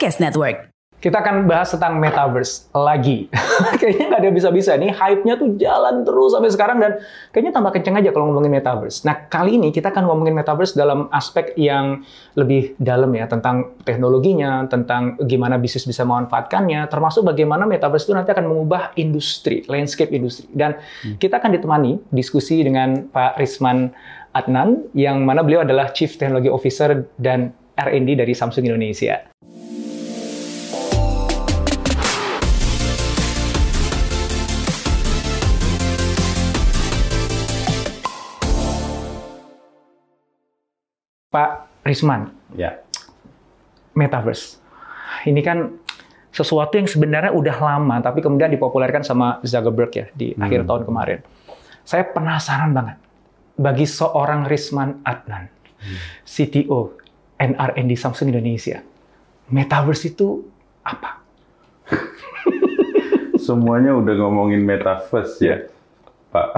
Podcast Network. Kita akan bahas tentang metaverse lagi. kayaknya nggak ada bisa-bisa nih, hype-nya tuh jalan terus sampai sekarang dan kayaknya tambah kenceng aja kalau ngomongin metaverse. Nah, kali ini kita akan ngomongin metaverse dalam aspek yang lebih dalam ya, tentang teknologinya, tentang gimana bisnis bisa memanfaatkannya, termasuk bagaimana metaverse itu nanti akan mengubah industri, landscape industri. Dan hmm. kita akan ditemani diskusi dengan Pak Risman Adnan, yang mana beliau adalah Chief Technology Officer dan R&D dari Samsung Indonesia. Pak Risman, ya. Metaverse. Ini kan sesuatu yang sebenarnya udah lama, tapi kemudian dipopulerkan sama Zuckerberg ya di hmm. akhir tahun kemarin. Saya penasaran banget bagi seorang Risman Adnan, hmm. CTO NRND Samsung Indonesia. Metaverse itu apa? Semuanya udah ngomongin metaverse ya, Pak.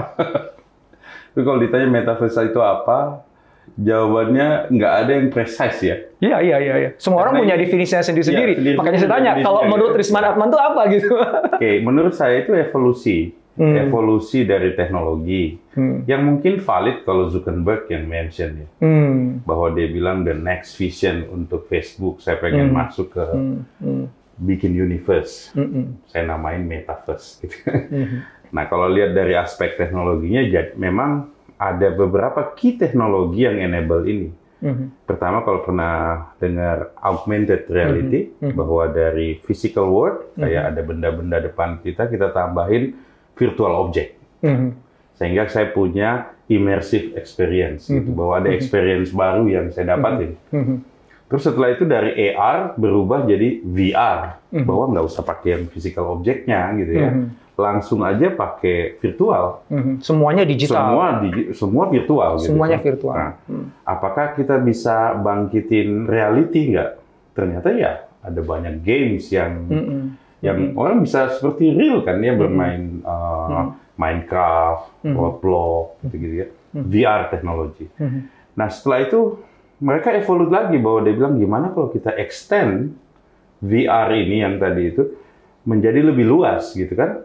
Tapi kalau ditanya metaverse itu apa, jawabannya nggak ada yang precise ya. Iya, iya, iya. iya. Semua Karena orang punya definisinya sendiri-sendiri. Ya, Makanya saya tanya, kalau menurut Risman Atman itu apa gitu? Oke, menurut saya itu evolusi hmm. evolusi dari teknologi hmm. yang mungkin valid kalau Zuckerberg yang mention ya hmm. bahwa dia bilang the next vision untuk Facebook saya pengen hmm. masuk ke hmm. Hmm. bikin universe hmm. saya namain metaverse gitu. Hmm. nah kalau lihat dari aspek teknologinya jadi memang ada beberapa key teknologi yang enable ini Mm-hmm. Pertama kalau pernah dengar augmented reality mm-hmm. bahwa dari physical world mm-hmm. kayak ada benda-benda depan kita kita tambahin virtual object. Mm-hmm. Sehingga saya punya immersive experience, mm-hmm. gitu, bahwa ada mhm. experience mm-hmm. baru yang saya dapatin. Mm-hmm. Terus setelah itu dari AR berubah jadi VR, mm-hmm. bahwa nggak usah pakai yang physical objectnya gitu ya. Mm-hmm. Langsung aja pakai virtual. Mm-hmm. Semuanya digital. Semua di, semua virtual. Gitu Semuanya gitu. virtual. Nah, mm. apakah kita bisa bangkitin reality nggak? Ternyata ya ada banyak games yang mm-hmm yang hmm. orang bisa seperti real kan ya bermain hmm. uh. Minecraft, hmm. Roblox, gitu-gitu ya, hmm. VR teknologi. Hmm. Nah setelah itu mereka evolve lagi bahwa dia bilang gimana kalau kita extend VR ini yang tadi itu menjadi lebih luas gitu kan?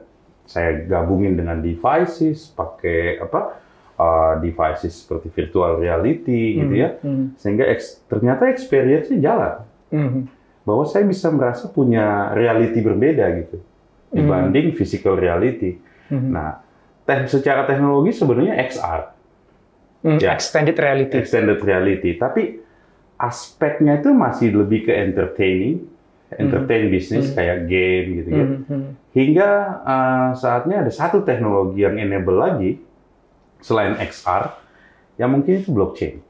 Saya gabungin dengan devices, pakai apa? Uh, devices seperti virtual reality gitu hmm. ya, hmm. sehingga eks, ternyata experience-nya jalan. Hmm bahwa saya bisa merasa punya reality berbeda gitu dibanding mm. physical reality. Mm. Nah, te secara teknologi sebenarnya XR, mm, ya, extended reality. Extended reality, tapi aspeknya itu masih lebih ke entertaining, entertain mm. bisnis mm. kayak game gitu ya. Mm. Hingga uh, saatnya ada satu teknologi yang enable lagi selain XR, yang mungkin itu blockchain.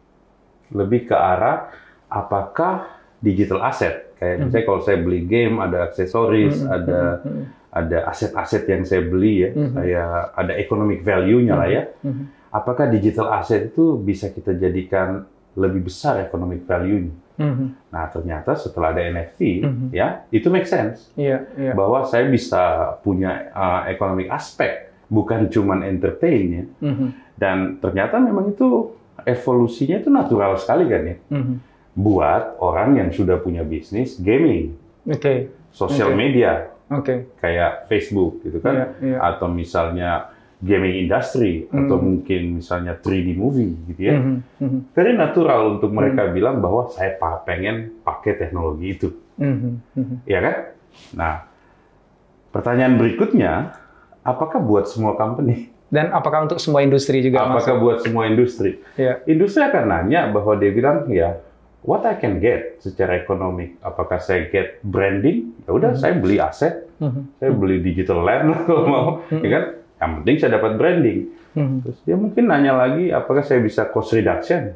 Lebih ke arah apakah digital asset Kayak hmm. misalnya kalau saya beli game ada aksesoris, hmm. ada hmm. ada aset-aset yang saya beli ya, hmm. kayak ada economic value-nya hmm. lah ya. Hmm. Apakah digital asset itu bisa kita jadikan lebih besar economic value-nya? Hmm. Nah ternyata setelah ada NFT, hmm. ya itu make sense yeah, yeah. bahwa saya bisa punya uh, economic aspek, bukan cuma entertain ya. Hmm. Dan ternyata memang itu evolusinya itu natural sekali kan ya. Hmm buat orang yang sudah punya bisnis gaming, okay. sosial okay. media, okay. kayak Facebook gitu kan, yeah, yeah. atau misalnya gaming industry mm. atau mungkin misalnya 3D movie gitu ya. Mm -hmm. Very natural untuk mereka mm. bilang bahwa saya pengen pakai teknologi itu, mm -hmm. ya kan? Nah, pertanyaan berikutnya, apakah buat semua company? Dan apakah untuk semua industri juga? Apakah masuk? buat semua industri? Yeah. Industri akan nanya bahwa dia bilang ya what I can get secara ekonomi. Apakah saya get branding? Ya udah, mm -hmm. saya beli aset, mm -hmm. saya beli digital land kalau mau, mm -hmm. ya kan? Yang penting saya dapat branding. Mhm. Terus dia mungkin nanya lagi, apakah saya bisa cost reduction?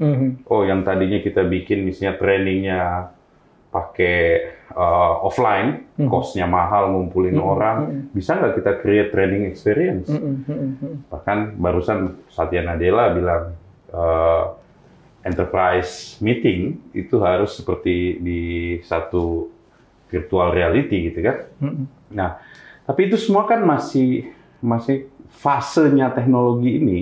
Mhm. Oh, yang tadinya kita bikin misalnya trainingnya pakai uh, offline, Mhm. costnya mahal ngumpulin orang, bisa nggak kita create training experience? Mhm. Mhm. Bahkan barusan Satya Nadella bilang uh, enterprise meeting itu harus seperti di satu virtual reality gitu kan. Mhm. Nah, tapi itu semua kan masih masih fasenya teknologi ini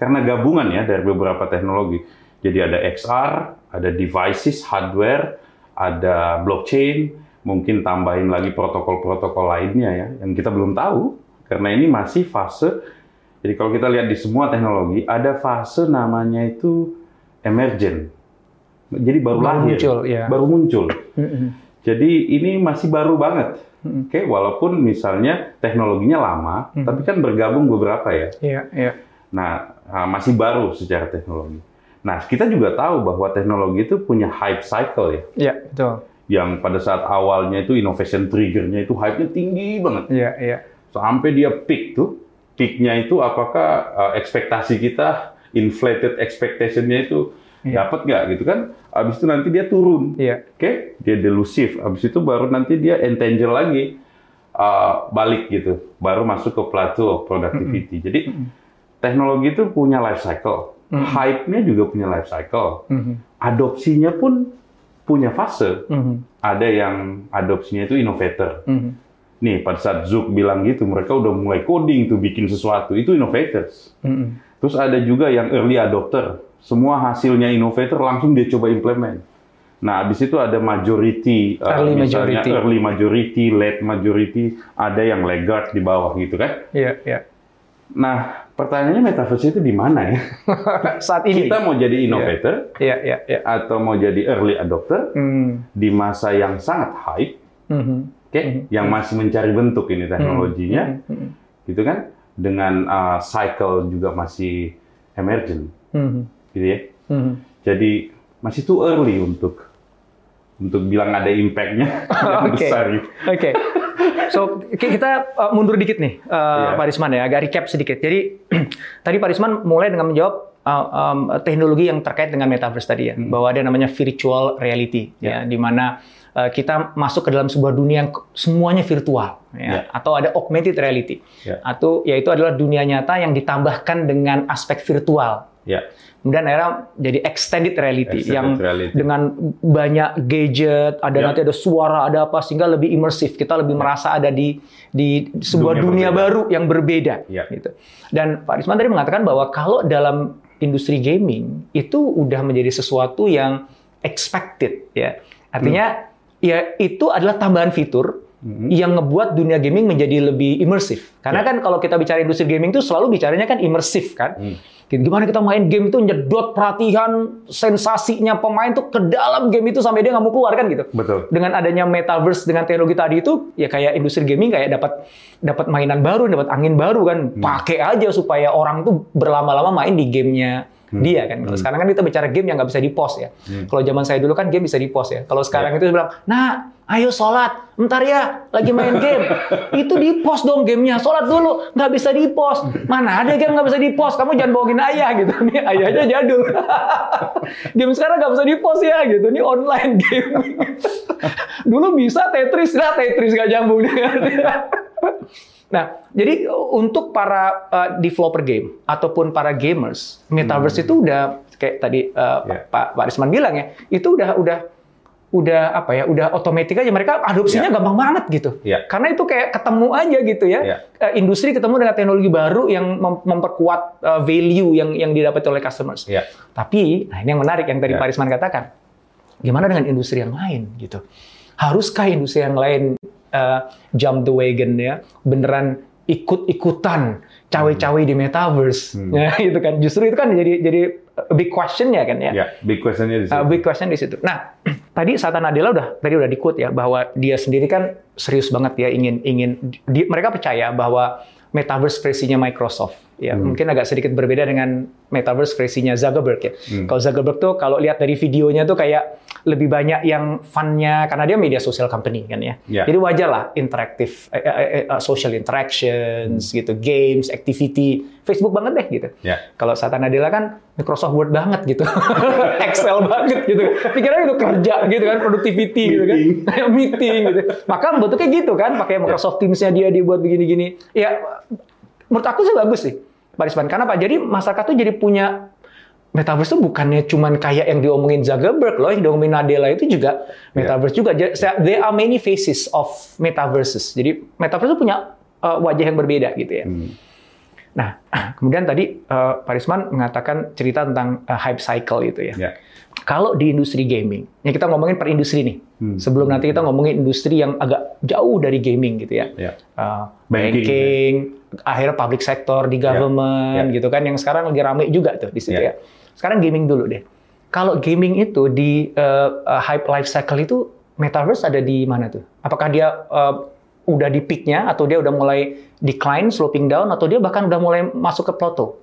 karena gabungan ya dari beberapa teknologi. Jadi ada XR, ada devices, hardware, ada blockchain, mungkin tambahin lagi protokol-protokol lainnya ya yang kita belum tahu karena ini masih fase. Jadi kalau kita lihat di semua teknologi ada fase namanya itu emergent. Jadi baru, Baru lahir, muncul, ya. baru muncul. Jadi ini masih baru banget. Mhm. Oke, walaupun misalnya teknologinya lama, Mhm. tapi kan bergabung beberapa ya. Iya, iya. Nah, ah, masih baru secara teknologi. Nah, kita juga tahu bahwa teknologi itu punya hype cycle ya. Iya, betul. Yang pada saat awalnya itu innovation trigger-nya itu hype-nya tinggi banget. Iya, iya. Sampai dia peak tuh. Peak-nya itu apakah ah, ekspektasi kita, inflated expectation-nya itu Iya. dapat nggak gitu kan? Habis itu nanti dia turun. Iya. Oke, dia delusif. Habis itu baru nanti dia entangle lagi, uh, balik gitu. Baru masuk ke plateau of productivity. Jadi teknologi itu punya life cycle, hype-nya juga punya life cycle, Mhm. adopsinya pun punya fase. Mhm. Ada yang adopsinya itu innovator. Mhm. Nih, pada saat Zook bilang gitu, mereka udah mulai coding tuh bikin sesuatu. Itu innovators. Mhm. Terus ada juga yang early adopter. Semua hasilnya innovator langsung dia coba implement. Nah, habis itu ada majority, uh, Early misalnya majority. early majority, late majority, ada yang laggard di bawah gitu kan. Iya, iya. Nah, pertanyaannya metaverse itu di mana ya? Saat ini. Kita mau jadi innovator Iya, iya, iya. atau mau jadi early adopter Mhm. di masa yang sangat hype, Mhm. oke, yang masih mencari bentuk ini teknologinya, Mhm. gitu kan? Dengan uh, cycle juga masih emergent, Mhm. Gitu ya. Mhm. Jadi masih too early untuk untuk bilang ada impact-nya yang Oke. besar gitu. Oke. So ki- kita uh, mundur dikit nih, uh, Iya. Pak Risman ya, agak recap sedikit. Jadi tadi Pak Risman mulai dengan menjawab uh, um, teknologi yang terkait dengan metaverse tadi ya, Hmm. bahwa ada namanya virtual reality ya, di mana uh, kita masuk ke dalam sebuah dunia yang semuanya virtual ya, Ya. atau ada augmented reality, Ya. atau yaitu adalah dunia nyata yang ditambahkan dengan aspek virtual. Ya, Kemudian akhirnya jadi extended reality Extended yang reality. dengan banyak gadget, ada Ya. nanti ada suara, ada apa sehingga lebih imersif. Kita lebih merasa ada di di sebuah dunia, Dunia baru yang berbeda Ya. gitu. Dan Pak Risman tadi mengatakan bahwa kalau dalam industri gaming itu udah menjadi sesuatu yang expected ya. Artinya ya itu adalah tambahan fitur yang ngebuat dunia gaming menjadi lebih imersif. Karena Ya. kan kalau kita bicara industri gaming itu selalu bicaranya kan imersif kan. Hmm. Gimana kita main game itu nyedot perhatian, sensasinya pemain tuh ke dalam game itu sampai dia nggak mau keluar kan gitu. betul. Dengan adanya metaverse dengan teknologi tadi itu ya kayak industri gaming kayak dapat dapat mainan baru, dapat angin baru kan. Pakai aja supaya orang tuh berlama-lama main di gamenya dia kan. Kalau sekarang kan kita bicara game yang nggak bisa di post ya. Kalau zaman saya dulu kan game bisa di post ya. Kalau sekarang itu bilang, nah ayo sholat, ntar ya lagi main game. itu di post dong gamenya, sholat dulu, nggak bisa di post. Mana ada game nggak bisa di post? Kamu jangan bohongin ayah gitu. Nih ayahnya jadul. game sekarang nggak bisa di post ya gitu. Ini online game. dulu bisa Tetris, lah Tetris nggak nyambung Nah, jadi untuk para uh, developer game ataupun para gamers, metaverse itu udah kayak tadi uh, Ya. Pak Pak Risman bilang ya, itu udah udah udah apa ya, udah otomatis aja mereka adopsinya gampang banget gitu. Ya. Karena itu kayak ketemu aja gitu ya. Ya. Uh, industri ketemu dengan teknologi baru yang mem- memperkuat uh, value yang yang didapat oleh customers. Ya. Tapi, nah ini yang menarik yang tadi Ya. Pak Risman katakan. Gimana dengan industri yang lain gitu? Haruskah industri yang lain uh, jump the wagon ya, beneran ikut-ikutan cawe-cawe di metaverse, Hmm. ya gitu kan? Justru itu kan jadi jadi a big question ya kan ya. Ya, big question-nya di situ. Uh, big question di situ. Nah, tadi Satan Nadella udah tadi udah di quote ya bahwa dia sendiri kan serius banget ya ingin ingin di- mereka percaya bahwa metaverse versinya Microsoft Ya, mungkin agak sedikit berbeda dengan metaverse versinya Zuckerberg ya. Kalau Zuckerberg tuh kalau lihat dari videonya tuh kayak lebih banyak yang fun-nya karena dia media sosial company kan ya. Ya. Jadi wajar lah interaktif eh, eh, eh, social interactions gitu, games, activity, Facebook banget deh gitu. Ya. Kalau Satya Nadella kan Microsoft Word banget gitu, Excel banget gitu. Pikirannya itu kerja gitu kan, productivity gitu kan, meeting gitu. Maka bentuknya gitu kan, pakai Microsoft Teams-nya dia dibuat begini-gini. Ya, menurut aku sih bagus sih, Pak Risman. Karena apa? Jadi masyarakat tuh jadi punya Metaverse itu bukannya cuman kayak yang diomongin Zuckerberg loh, yang diomongin Nadella itu juga Metaverse juga. Jadi, There are many faces of Metaverses. Jadi Metaverse itu punya uh, wajah yang berbeda gitu ya. Nah, kemudian tadi uh, Pak Risman mengatakan cerita tentang uh, hype cycle itu ya. Ya. Kalau di industri gaming, ya kita ngomongin per industri nih. Hmm. Sebelum nanti kita ngomongin industri yang agak jauh dari gaming gitu ya. Ya. Uh, Banking, banking, akhirnya public sector di government ya. gitu kan yang sekarang lagi rame juga tuh di situ Ya. ya. Sekarang gaming dulu deh. Kalau gaming itu di uh, uh, hype life cycle itu metaverse ada di mana tuh? Apakah dia uh, udah di peaknya atau dia udah mulai decline, sloping down atau dia bahkan udah mulai masuk ke plateau?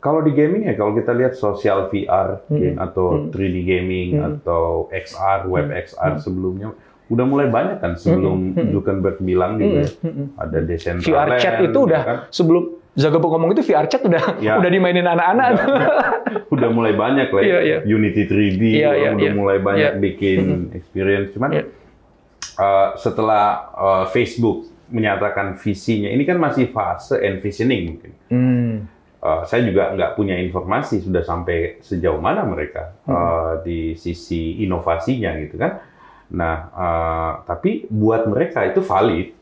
Kalau di gaming ya, kalau kita lihat social VR Hmm. game, atau 3D gaming atau XR, web Hmm. XR sebelumnya udah mulai banyak kan sebelum Zuckerberg bilang juga ya. ada Decentraland. VR chat itu ya udah kan? sebelum Zuckerberg ngomong itu VR chat udah Ya. udah dimainin anak-anak. udah mulai banyak lah. ya. Iya, iya. Unity 3D Iya, orang iya, udah iya. mulai banyak Iya. bikin experience. Cuman Iya. uh, setelah uh, Facebook menyatakan visinya, ini kan masih fase envisioning mungkin. Hmm. Uh, saya juga nggak punya informasi sudah sampai sejauh mana mereka uh, di sisi inovasinya gitu kan. Nah, uh, tapi buat mereka itu valid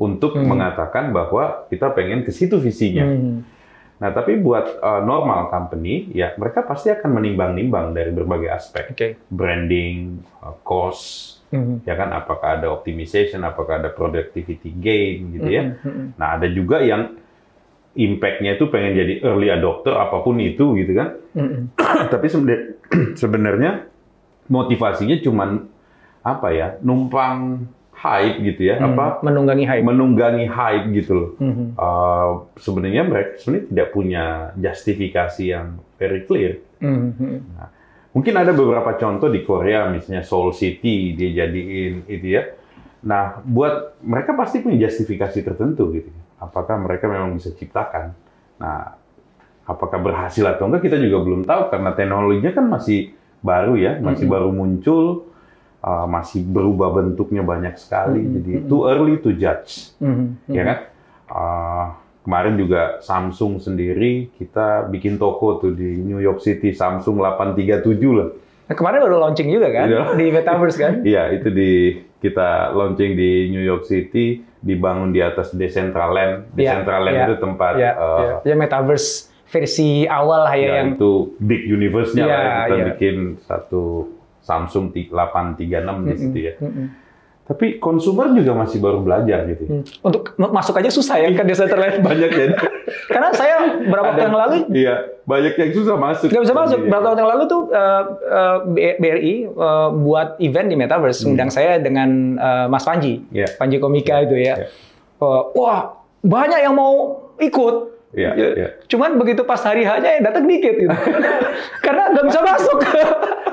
untuk mengatakan bahwa kita pengen ke situ visinya. Hmm. Nah, tapi buat uh, normal company, ya mereka pasti akan menimbang-nimbang dari berbagai aspek. Oke. Branding, uh, cost, Hmm. ya kan, apakah ada optimization, apakah ada productivity gain, gitu ya. Hmm. Nah, ada juga yang impact-nya itu pengen jadi early adopter, apa pun itu, gitu kan. Hmm. tapi sebenarnya- sebenarnya motivasinya cuman, apa ya, numpang hype gitu ya, apa, menunggangi hype. menunggangi hype gitu loh. Hmm. Uh, sebenarnya mereka sebenarnya tidak punya justifikasi yang very clear. Hmm. Hmm. Mungkin ada beberapa contoh di Korea, misalnya Seoul City dia jadiin itu ya. Nah, buat mereka pasti punya justifikasi tertentu gitu. Apakah mereka memang bisa ciptakan? Nah, apakah berhasil atau enggak kita juga belum tahu karena teknologinya kan masih baru ya, masih baru muncul, uh, masih berubah bentuknya banyak sekali. Jadi too early to judge Hmm. ya kan? Uh, kemarin juga Samsung sendiri kita bikin toko tuh di New York City Samsung 837 lah. Nah, kemarin baru launching juga kan Iya. di Metaverse kan? Iya, itu di kita launching di New York City dibangun di atas Decentraland. Iya, Decentraland iya, itu tempat Ya, uh, ya. ya Metaverse versi awal lah ya, ya, yang itu big universe-nya lah ya. Kita iya. bikin satu Samsung 836 di situ ya. Mm-mm. Tapi konsumer juga masih baru belajar gitu. Hmm. untuk masuk aja susah ya kan Decentraland. Banyak ya. Karena saya beberapa waktu Ada- yang lalu Iya, banyak yang susah masuk. nggak bisa masuk. Iya. Beberapa tahun yang lalu tuh eh, eh, B- BRI eh, buat event di Metaverse, undang saya dengan eh, Mas Panji, Hmm. Iya. Panji Komika itu ya. Iya. Eh, wah banyak yang mau ikut. Iya, Ya, iya. Cuman begitu pas hari hanya yang datang dikit gitu. Karena nggak bisa masuk.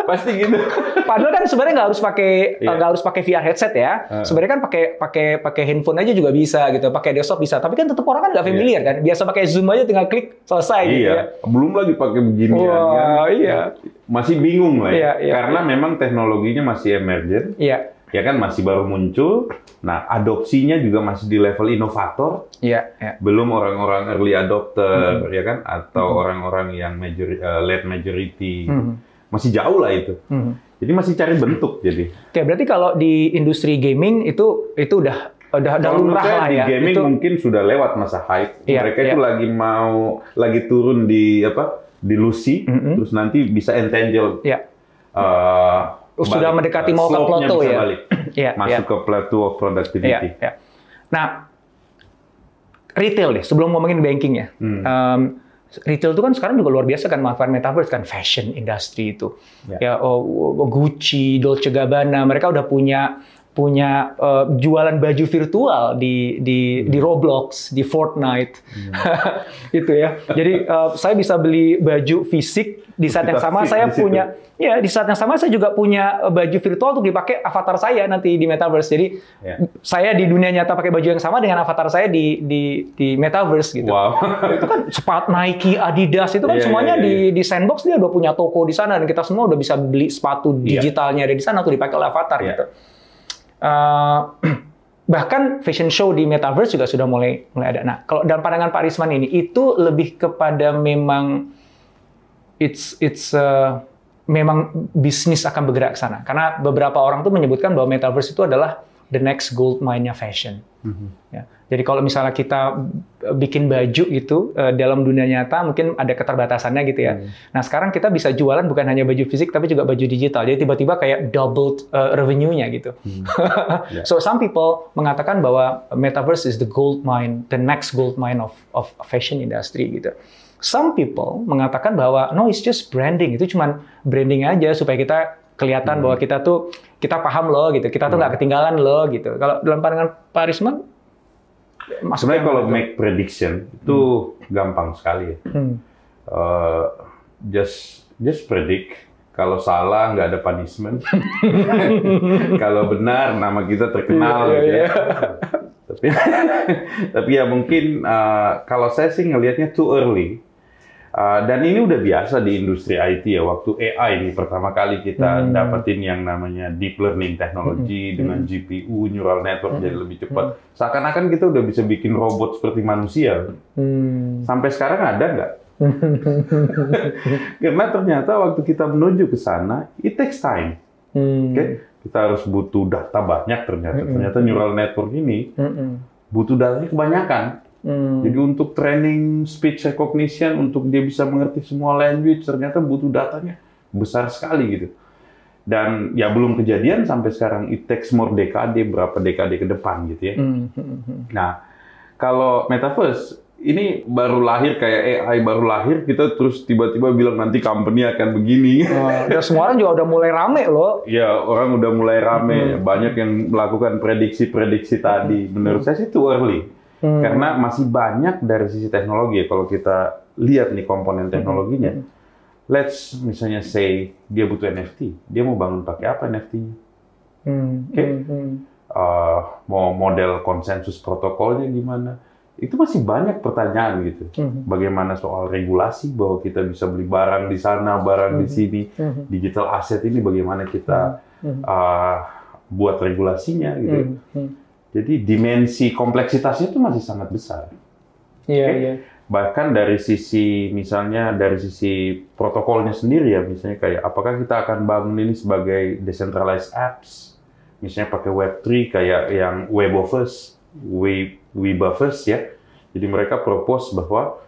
Pasti gitu. Padahal kan sebenarnya nggak harus pakai Iya. nggak harus pakai VR headset ya. Heeh. Sebenarnya kan pakai pakai pakai handphone aja juga bisa gitu, pakai desktop bisa. Tapi kan tetap orang kan nggak familiar kan. Biasa pakai Zoom aja tinggal klik selesai gitu ya. iya, belum lagi pakai beginian Wah, kan. iya. Masih bingung lah ya. Iya, iya, Karena memang teknologinya masih emergent, Iya, ya kan masih baru muncul. Nah, adopsinya juga masih di level inovator, iya, iya. belum orang-orang early adopter, Mm-hmm. ya kan, atau orang-orang yang major, eh, late majority. Mhm. Masih jauh lah itu. Mhm. Jadi masih cari bentuk jadi. Oke, berarti kalau di industri gaming itu itu udah udah udah lumrah lah di ya. gaming itu, mungkin sudah lewat masa hype. Iya, Mereka iya. itu lagi mau lagi turun di apa? Di Lucy, Mhm. terus nanti bisa entangle. ya. Eh, Sudah mendekati mau ke plateau ya. balik. Iya, Masuk ke plateau of productivity. iya. Nah, retail deh, sebelum ngomongin banking ya. Hmm. Em, retail itu kan sekarang juga luar biasa kan manfaat metaverse kan fashion industry itu. Ya. Ya, oh, oh, Gucci, Dolce Gabbana, mereka udah punya punya uh, jualan baju virtual di di di Roblox, di Fortnite, hmm. itu ya. Jadi uh, saya bisa beli baju fisik di saat yang sama saya punya ya di saat yang sama saya juga punya baju virtual untuk dipakai avatar saya nanti di metaverse. Jadi yeah. saya di dunia nyata pakai baju yang sama dengan avatar saya di di di metaverse gitu. Wow. itu kan sepatu Nike, Adidas itu kan yeah, semuanya yeah, yeah. di di sandbox dia udah punya toko di sana dan kita semua udah bisa beli sepatu iya. digitalnya yeah. ada di sana untuk dipakai oleh avatar yeah. gitu. Uh, bahkan fashion show di metaverse juga sudah mulai mulai ada. Nah, kalau dalam pandangan Pak Risman ini itu lebih kepada memang it's it's uh, memang bisnis akan bergerak ke sana. Karena beberapa orang tuh menyebutkan bahwa metaverse itu adalah the next gold mine-nya fashion. Mm-hmm. Ya. Jadi kalau misalnya kita bikin baju itu uh, dalam dunia nyata mungkin ada keterbatasannya gitu ya. Mm. Nah sekarang kita bisa jualan bukan hanya baju fisik tapi juga baju digital. Jadi tiba-tiba kayak double uh, revenue-nya gitu. Mm. yeah. So some people mengatakan bahwa metaverse is the gold mine, the next gold mine of of fashion industry gitu. Some people mengatakan bahwa no, it's just branding. Itu cuma branding aja supaya kita kelihatan hmm. bahwa kita tuh kita paham loh gitu. Kita tuh nggak hmm. ketinggalan loh gitu. Kalau dalam pandangan Pak Risman, sebenarnya kalau itu. make prediction itu hmm. gampang sekali ya. Hmm. Uh, just just predict. Kalau salah nggak ada punishment. Kalau benar nama kita terkenal. Yeah, gitu ya. tapi tapi ya mungkin uh, kalau saya sih ngelihatnya too early Uh, dan ini udah biasa di industri IT ya. Waktu AI ini pertama kali kita hmm. dapetin yang namanya deep learning teknologi hmm. dengan hmm. GPU neural network hmm. jadi lebih cepat. Hmm. Seakan-akan kita udah bisa bikin robot seperti manusia. Hmm. Sampai sekarang ada nggak? Karena ternyata waktu kita menuju ke sana, it takes time. Hmm. Oke, okay? kita harus butuh data banyak ternyata. Hmm. Ternyata neural network ini hmm. butuh datanya kebanyakan. Hmm. Jadi untuk training speech recognition, untuk dia bisa mengerti semua language, ternyata butuh datanya besar sekali gitu. Dan ya belum kejadian sampai sekarang, it takes more dekade, berapa dekade ke depan gitu ya. Hmm. hmm, hmm. Nah, kalau metaverse, ini baru lahir kayak AI baru lahir, kita terus tiba-tiba bilang nanti company akan begini. Oh, ya semua orang juga udah mulai rame loh. Ya orang udah mulai rame, hmm. banyak yang melakukan prediksi-prediksi tadi. Menurut saya sih too early Hmm. Karena masih banyak dari sisi teknologi kalau kita lihat nih komponen teknologinya. Hmm. Let's misalnya say dia butuh NFT, dia mau bangun pakai apa NFT-nya? Hmm. Oke. Okay? Hmm. Uh, mau model konsensus protokolnya gimana? Itu masih banyak pertanyaan gitu. Hmm. Bagaimana soal regulasi bahwa kita bisa beli barang di sana, barang hmm. di sini, hmm. digital asset ini bagaimana kita hmm. uh, buat regulasinya gitu. Hmm. Hmm jadi dimensi kompleksitasnya itu masih sangat besar. Iya, okay? iya. Bahkan dari sisi misalnya dari sisi protokolnya sendiri ya, misalnya kayak apakah kita akan bangun ini sebagai decentralized apps, misalnya pakai Web3 kayak yang Webovers, Web Webovers ya. Jadi mereka propose bahwa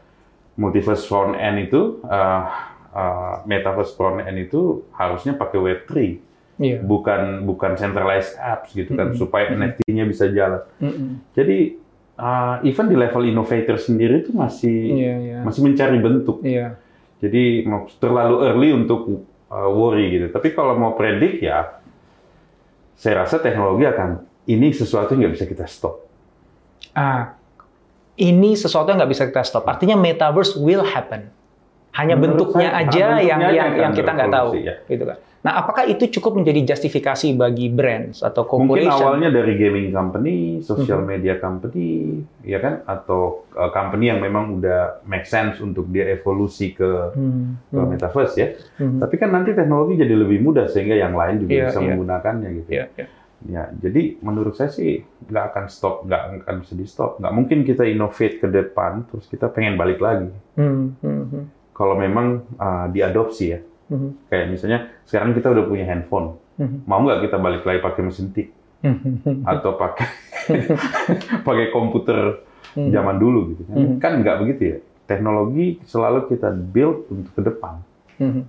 multiverse front end itu, uh, uh, metaverse front end itu harusnya pakai Web3 yeah. bukan bukan centralized apps gitu kan mm -hmm. supaya NFT-nya bisa jalan. Mm -hmm. Jadi uh, even di level innovator sendiri itu masih yeah, yeah. masih mencari bentuk. Yeah. Jadi terlalu early untuk uh, worry gitu. Tapi kalau mau predik ya, saya rasa teknologi akan ini sesuatu yang nggak bisa kita stop. Ah, ini sesuatu yang nggak bisa kita stop. Artinya metaverse will happen. Hanya Menurut bentuknya saya, aja bentuknya yang yang, yang kita nggak tahu, ya. gitu kan. Nah, apakah itu cukup menjadi justifikasi bagi brands atau corporation? Mungkin awalnya dari gaming company, social hmm. media company, ya kan, atau uh, company yang memang udah make sense untuk dia evolusi ke, hmm. ke metaverse ya. Hmm. Tapi kan nanti teknologi jadi lebih mudah sehingga yang lain juga yeah, bisa yeah. menggunakannya gitu. Yeah, yeah. Ya, jadi menurut saya sih nggak akan stop, nggak akan bisa di stop. Nggak mungkin kita innovate ke depan, terus kita pengen balik lagi. Hmm. Hmm. hmm. Kalau memang uh, diadopsi ya. Mm-hmm. Kayak misalnya sekarang kita udah punya handphone, mm-hmm. mau nggak kita balik lagi pakai mesin tik mm-hmm. atau pakai pakai komputer mm-hmm. zaman dulu gitu kan? Mm-hmm. Kan nggak begitu ya. Teknologi selalu kita build untuk ke depan. Mm-hmm.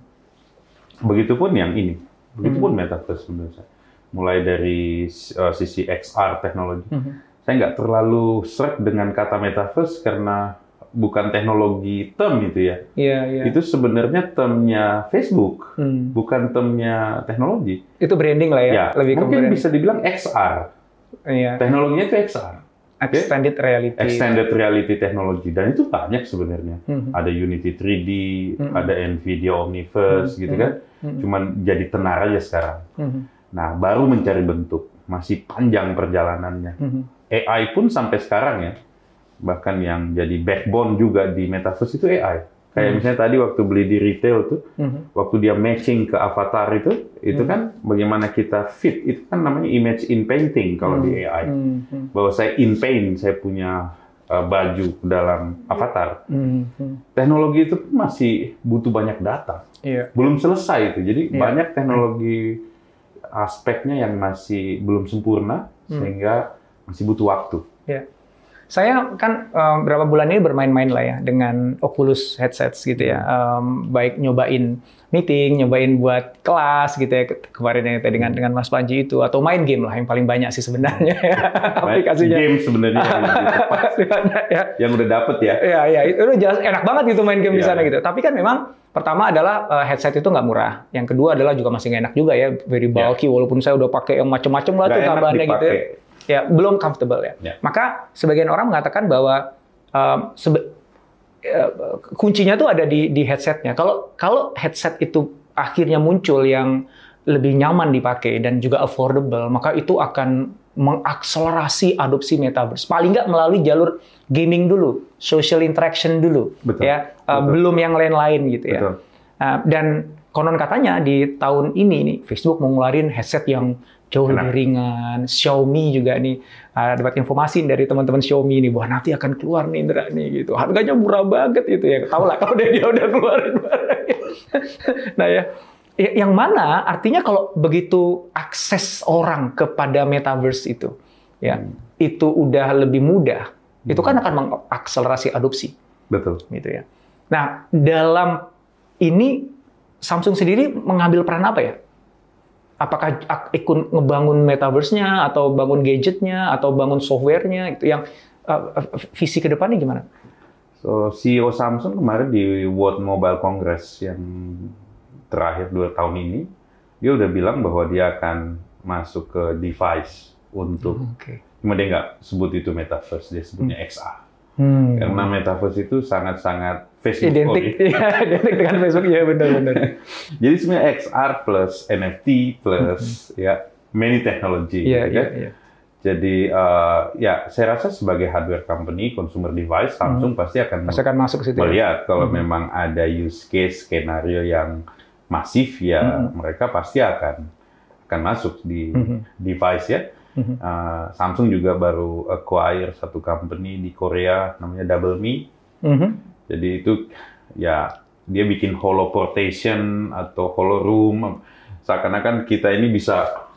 Begitupun yang ini, begitupun mm-hmm. metaverse menurut saya. Mulai dari uh, sisi XR teknologi, mm-hmm. saya nggak terlalu seret dengan kata metaverse karena bukan teknologi term itu ya. Iya, iya. Itu sebenarnya termnya Facebook, Hmm. bukan termnya teknologi. Itu branding lah ya, Ya, lebih ke mungkin branding. bisa dibilang XR. Iya. Teknologinya itu XR, Extended reality. extended reality technology, dan itu banyak sebenarnya. Mhm. Ada Unity 3D, Mhm. ada Nvidia Omniverse, gitu kan. Mhm. Cuman jadi tenar aja sekarang. Mhm. Nah, baru mencari bentuk, masih panjang perjalanannya. Mhm. AI pun sampai sekarang ya, bahkan yang jadi backbone juga di metaverse itu AI. Kayak Hmm. misalnya tadi waktu beli di retail tuh, Mhm. waktu dia matching ke avatar itu, itu Hmm. kan bagaimana kita fit, itu kan namanya image in painting kalau di AI. Mhm. Bahwa saya in paint, saya punya uh, baju dalam avatar. Mhm. Teknologi itu masih butuh banyak data. Iya. Belum selesai itu, jadi Iya. banyak teknologi aspeknya yang masih belum sempurna, Hmm. sehingga masih butuh waktu. Iya. Saya kan em, berapa bulan ini bermain-main lah ya dengan Oculus headsets gitu ya. Em, baik nyobain meeting, nyobain buat kelas gitu ya ke- kemarin yang tadi dengan dengan Mas Panji itu atau main game lah yang paling banyak sih sebenarnya ya, aplikasinya. Game sebenarnya yang ya. yang udah dapet ya. Iya, iya, itu udah jelas enak banget gitu main game di Iya, sana iya. gitu. Tapi kan memang pertama adalah eh, headset itu nggak murah. Yang kedua adalah juga masih nggak enak juga ya, very bulky. Walaupun saya udah pakai yang macam-macam lah Iya. Tuh tambahannya gitu. Ya. Ya, belum comfortable ya. Ya. Maka sebagian orang mengatakan bahwa em, sebe- eh, kuncinya tuh ada di di headsetnya. Kalau kalau headset itu akhirnya muncul yang lebih nyaman dipakai dan juga affordable, maka itu akan mengakselerasi adopsi metaverse. Paling nggak melalui jalur gaming dulu, social interaction dulu, Betul, ya, Uh, betul. belum yang lain-lain gitu ya. Betul. Uh, dan konon katanya di tahun ini nih Facebook mau ngeluarin headset yang jauh Enak. lebih ringan. Xiaomi juga nih uh, dapat informasi dari teman-teman Xiaomi nih bahwa nanti akan keluar nih Indra nih gitu. Harganya murah banget gitu ya. Tahu lah kalau dia, udah keluarin barangnya. nah ya Ya, yang mana artinya kalau begitu akses orang kepada metaverse itu ya itu udah lebih mudah itu kan akan mengakselerasi adopsi Betul. gitu ya. Nah, dalam ini Samsung sendiri mengambil peran apa ya? Apakah ak- ikut ngebangun metaverse-nya atau bangun gadgetnya atau bangun software-nya gitu yang uh, visi ke depannya gimana? So, CEO Samsung kemarin di World Mobile Congress yang terakhir dua tahun ini, dia udah bilang bahwa dia akan masuk ke device untuk, Oke. cuma dia nggak sebut itu metaverse, dia sebutnya XR. Hmm. Karena metaverse itu sangat-sangat Facebook Identik, ya, identik dengan Facebook ya benar-benar. Jadi sebenarnya XR plus NFT plus ya many technology. Iya, gitu iya, kan. iya. Jadi eh, ya saya rasa sebagai hardware company, consumer device, Samsung pasti akan Pasti akan masuk ke situ. ya? melihat kalau Hmm. memang ada use case skenario yang masif ya Hmm. mereka pasti akan akan masuk di Mhm. device ya. Eh, Samsung juga baru acquire satu company di Korea namanya Double Me. Mhm. Jadi itu ya dia bikin holoportation atau holoroom seakan-akan kita ini bisa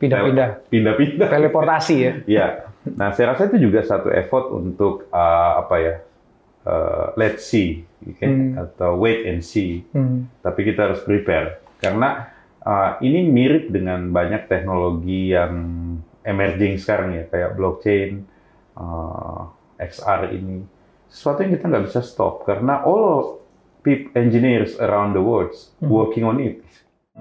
Pindah-pindah, pindah-pindah. teleportasi ya. Ya. Nah, saya rasa itu juga satu effort untuk uh, apa ya? uh, let's see, oke? Hmm. atau wait and see. Hmm. Tapi kita harus prepare karena uh, ini mirip dengan banyak teknologi yang emerging sekarang ya, kayak blockchain, uh, XR ini. Sesuatu yang kita nggak bisa stop karena all engineers around the world working on it.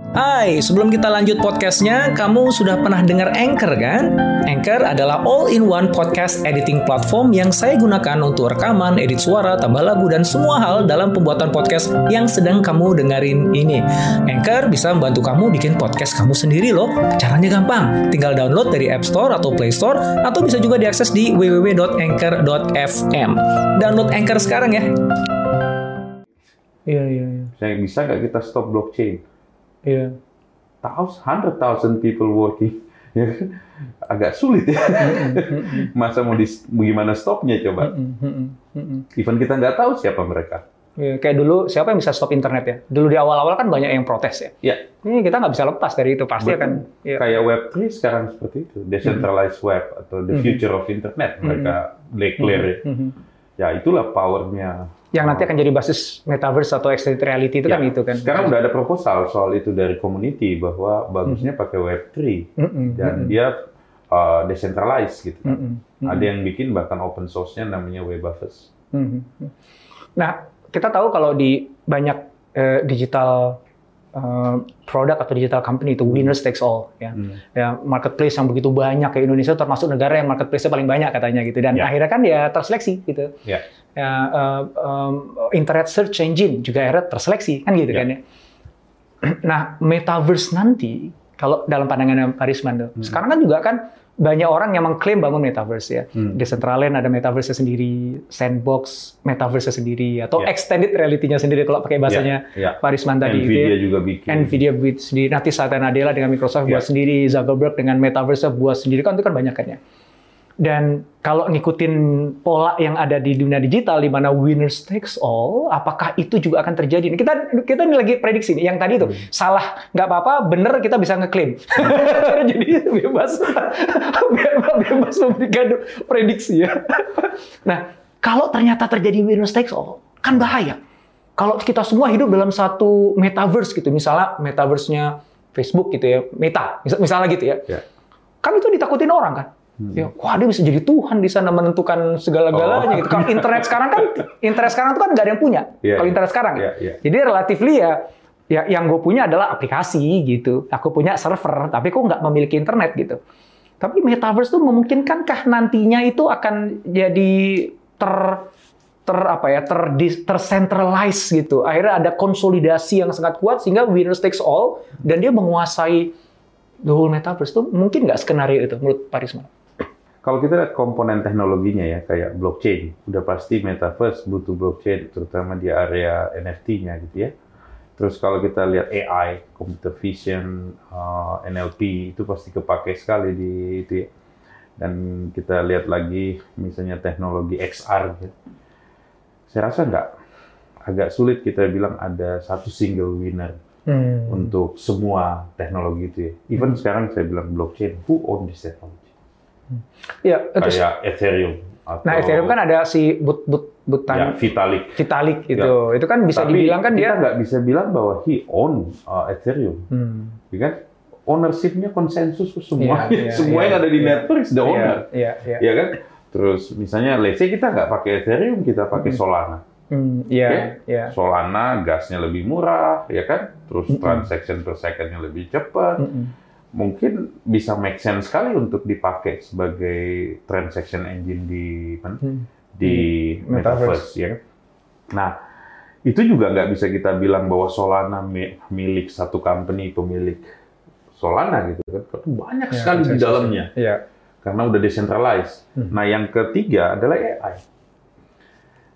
Hai, sebelum kita lanjut podcastnya, kamu sudah pernah dengar Anchor kan? Anchor adalah all-in-one podcast editing platform yang saya gunakan untuk rekaman, edit suara, tambah lagu, dan semua hal dalam pembuatan podcast yang sedang kamu dengerin ini. Anchor bisa membantu kamu bikin podcast kamu sendiri loh. Caranya gampang, tinggal download dari App Store atau Play Store, atau bisa juga diakses di www.anchor.fm. Download Anchor sekarang ya. Iya, iya, iya. Saya bisa nggak kita stop blockchain? Iya. thousand, hundred thousand people working, ya agak sulit ya. Masa mau di, gimana stopnya coba? Even kita nggak tahu siapa mereka. Ya, kayak dulu siapa yang bisa stop internet ya? Dulu di awal-awal kan banyak yang protes ya. Ya, Ini kita nggak bisa lepas dari itu pasti Betul. akan. ya. kayak Web3 sekarang seperti itu, decentralized web atau the future of internet mereka declare. ya. Mhm. Ya itulah powernya. Yang nanti akan jadi basis metaverse atau extended reality itu Ya, kan itu kan. Sekarang udah ada proposal soal itu dari community bahwa bagusnya pakai Web3 Mhm, dan dia uh, decentralized gitu. kan. mhm, mhm. Ada yang bikin bahkan open source-nya namanya Webaverse. Hmm. Nah, kita tahu kalau di banyak eh, digital eh, produk atau digital company itu winners takes all ya. Hmm. ya marketplace yang begitu banyak ke Indonesia termasuk negara yang marketplace-nya paling banyak katanya gitu dan Ya. akhirnya kan ya terseleksi gitu. Ya. Ya, eh, em, internet search engine juga akhirnya terseleksi kan gitu Ya. kan ya. Nah, metaverse nanti kalau dalam pandangan Pak Risman tuh, Hmm. sekarang kan juga kan banyak orang yang mengklaim bangun metaverse ya. Hmm. Decentraland ada metaverse sendiri, sandbox metaverse sendiri atau Ya. extended reality-nya sendiri kalau pakai bahasanya Ya, ya. Pak Risman tadi gitu Nvidia ya. juga bikin. Nvidia buat sendiri, nanti Satya Nadella dengan Microsoft Ya. buat sendiri, Zuckerberg dengan Metaverse buat sendiri kan itu kan banyak kan ya. Dan kalau ngikutin pola yang ada di dunia digital di mana winners takes all, apakah itu juga akan terjadi? Kita kita ini lagi prediksi nih, yang tadi itu Hmm. salah nggak apa-apa, bener kita bisa ngeklaim. Jadi bebas bebas, bebas memberikan prediksi ya. Nah, kalau ternyata terjadi winners takes all, kan bahaya. Kalau kita semua hidup dalam satu metaverse gitu, misalnya metaverse-nya Facebook gitu ya, Meta, misal- misalnya gitu ya. Ya. Kan itu ditakutin orang kan. Ya, wah dia bisa jadi Tuhan di sana menentukan segala-galanya Oh. gitu. Kalau internet sekarang kan, internet sekarang itu kan nggak ada yang punya. Iya, Kalau iya. internet sekarang, ya. Iya, iya. jadi relatively ya, ya yang gue punya adalah aplikasi gitu. Aku punya server, tapi kok nggak memiliki internet gitu. Tapi metaverse tuh memungkinkankah nantinya itu akan jadi ter ter apa ya ter tercentralize gitu. Akhirnya ada konsolidasi yang sangat kuat sehingga winners takes all dan dia menguasai the whole metaverse tuh mungkin nggak skenario itu menurut Pak Risman? Kalau kita lihat komponen teknologinya ya, kayak blockchain, udah pasti metaverse butuh blockchain, terutama di area NFT-nya gitu ya. Terus kalau kita lihat AI, computer vision, uh, NLP, itu pasti kepake sekali di itu ya. Dan kita lihat lagi misalnya teknologi XR gitu. Saya rasa nggak, agak sulit kita bilang ada satu single winner Hmm. untuk semua teknologi itu ya. Even sekarang saya bilang blockchain, who own this technology? Ya, itu. kayak Ethereum atau Nah, Ethereum kan ada si but but ya, butan Vitalik. Vitalik gitu. Itu kan bisa Tapi dibilang kan kita dia nggak bisa bilang bahwa he own uh, Ethereum, Hmm. ya kan? Ownership-nya konsensus semua, Iya, iya, semua iya, yang ada di iya. network is the owner, Iya, iya, iya. ya kan? Terus misalnya, let's say kita nggak pakai Ethereum, kita pakai Solana. Hmm, iya, Oke. iya. Solana gasnya lebih murah, ya kan? Terus Mm-mm. transaction per secondnya lebih cepat. Mm-mm. Mungkin bisa make sense sekali untuk dipakai sebagai transaction engine di? Hmm. di Metaverse. metaverse, ya. kan? Nah, itu juga nggak bisa kita bilang bahwa Solana mi- milik satu company pemilik Solana gitu kan. Karena Banyak Ya, sekali di dalamnya Iya. karena udah decentralized. Hmm. Nah, yang ketiga adalah AI.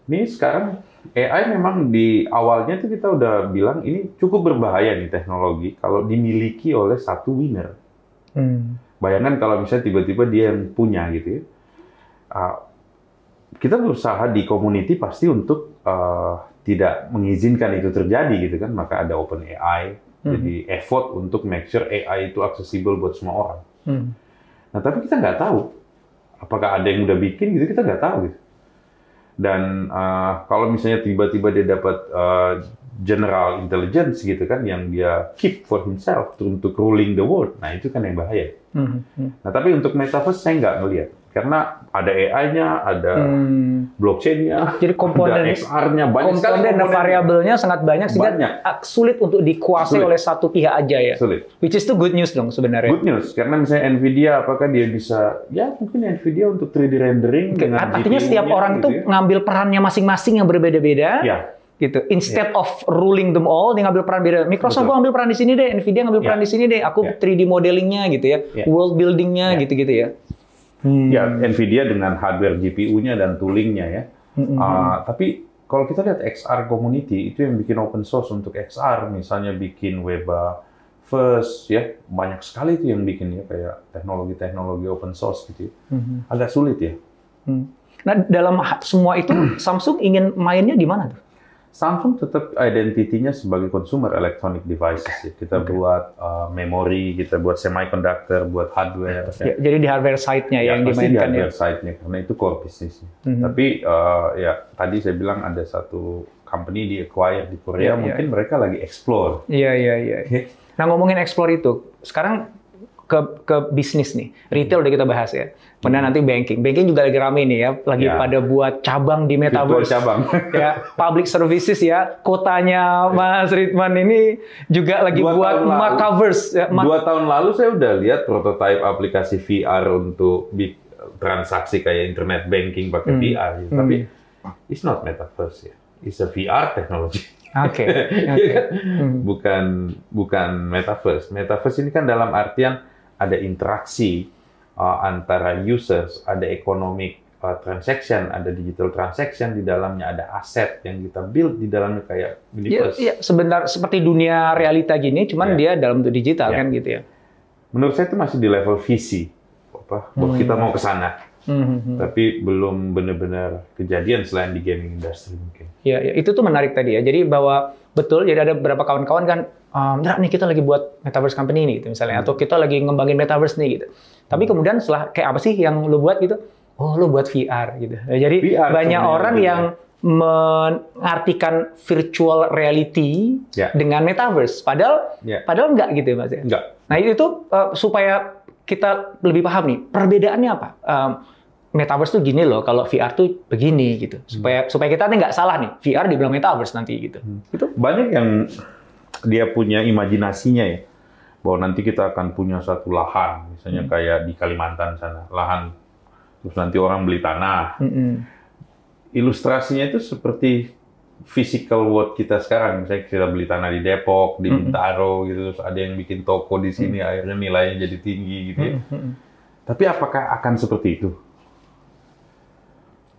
Ini sekarang AI memang di awalnya itu kita udah bilang ini cukup berbahaya nih teknologi kalau dimiliki oleh satu winner. Hmm. Bayangkan kalau misalnya tiba-tiba dia yang punya gitu ya. Ah, kita berusaha di community pasti untuk ah, tidak mengizinkan itu terjadi gitu kan. Maka ada open AI. Hmm. Jadi effort untuk make sure AI itu accessible buat semua orang. Hmm. Nah tapi kita nggak tahu. Apakah ada yang udah bikin gitu kita nggak tahu gitu. Dan ah, kalau misalnya tiba-tiba dia dapat ah, general intelligence gitu kan yang dia keep for himself untuk ruling the world. Nah itu kan yang bahaya. Hmm. Hmm. Nah, tapi untuk metaverse saya nggak ngelihat. Karena ada AI-nya, ada Hmm. blockchain-nya, Jadi komponen ada XR-nya, banyak komponen dan komponen. variabelnya sangat banyak sehingga Banyak. sulit untuk dikuasai Sulit. oleh satu pihak aja ya. Sulit. Which is itu good news dong sebenarnya. Good news, karena misalnya NVIDIA, apakah dia bisa, ya mungkin NVIDIA untuk 3D rendering dengan Artinya setiap orang gitu tuh ya. ngambil perannya masing-masing yang berbeda-beda. Ya, gitu. Instead of ruling them all, dia ngambil peran beda. Microsoft gua ambil peran di sini deh, Nvidia ngambil Ya. peran di sini deh. Aku Ya. 3D modelingnya gitu ya, Ya. world buildingnya Ya. gitu-gitu ya. Hmm. ya NVIDIA dengan hardware GPU-nya dan tooling-nya ya. Hmm, hmm, Ah, tapi kalau kita lihat XR community, itu yang bikin open source untuk XR, misalnya bikin Weba First, ya banyak sekali itu yang bikin ya kayak teknologi-teknologi open source gitu. ya. Hmm. Agak sulit ya. Hmm. Nah, dalam semua itu Samsung ingin mainnya di mana tuh? Samsung tetap identitinya sebagai consumer electronic devices ya. Kita buat uh, memori, kita buat semiconductor, buat hardware. Ya, ya. jadi di hardware side-nya Ya, yang pasti di dimainkan ya. hardware side-nya karena itu core bisnisnya. Mhm. Tapi uh, ya tadi saya bilang ada satu company di acquire di Korea, Ya, ya. mungkin mereka lagi explore. Iya, iya, iya. Nah, ngomongin explore itu, sekarang ke ke bisnis nih. Retail udah kita bahas ya. Kemudian nanti banking. Banking juga lagi rame nih ya, lagi Ya. pada buat cabang di Virtual metaverse. cabang. ya, public services ya. Kotanya Mas Ridwan ini juga lagi Dua buat metaverse ya, ma- Dua tahun lalu saya udah lihat prototipe aplikasi VR untuk transaksi kayak internet banking pakai Hmm. VR. gitu. Tapi it's not metaverse ya. It's a VR technology. Oke. Iya Oke. kan? Hmm. Bukan bukan metaverse. Metaverse ini kan dalam artian ada interaksi uh, antara users, ada economic uh, transaction, ada digital transaction di dalamnya, ada aset yang kita build di dalamnya kayak Iya, universe. iya, sebentar seperti dunia realita gini, cuman Iya. dia dalam bentuk digital Iya. kan gitu ya. Menurut saya itu masih di level visi. Apa? Bahwa kita mau ke sana. Hmm. tapi belum benar-benar kejadian selain di gaming industry mungkin. Ya, ya, itu tuh menarik tadi ya. Jadi bahwa betul, jadi ada beberapa kawan-kawan kan, "Ndra, nih kita lagi buat metaverse company nih, gitu misalnya, atau kita lagi ngembangin metaverse nih, gitu. Tapi kemudian setelah kayak apa sih yang lo buat gitu? Oh, lo buat VR gitu. Ya, jadi VR banyak orang lebih yang mengartikan virtual reality Ya. dengan metaverse, padahal Ya. padahal enggak gitu ya, Mas ya. Enggak. Nah itu eh, supaya kita lebih paham nih perbedaannya apa. Em, metaverse tuh gini loh, kalau VR tuh begini gitu. Supaya supaya kita nih nggak salah nih, VR dibilang metaverse nanti gitu. Itu Banyak yang dia punya imajinasinya ya, bahwa nanti kita akan punya satu lahan, misalnya kayak di Kalimantan sana, lahan terus nanti orang beli tanah. Mm-mm. Ilustrasinya itu seperti physical world kita sekarang, misalnya kita beli tanah di Depok, di Bintaro gitu, terus ada yang bikin toko di sini, akhirnya nilainya jadi tinggi gitu ya. Mm-mm. Tapi apakah akan seperti itu?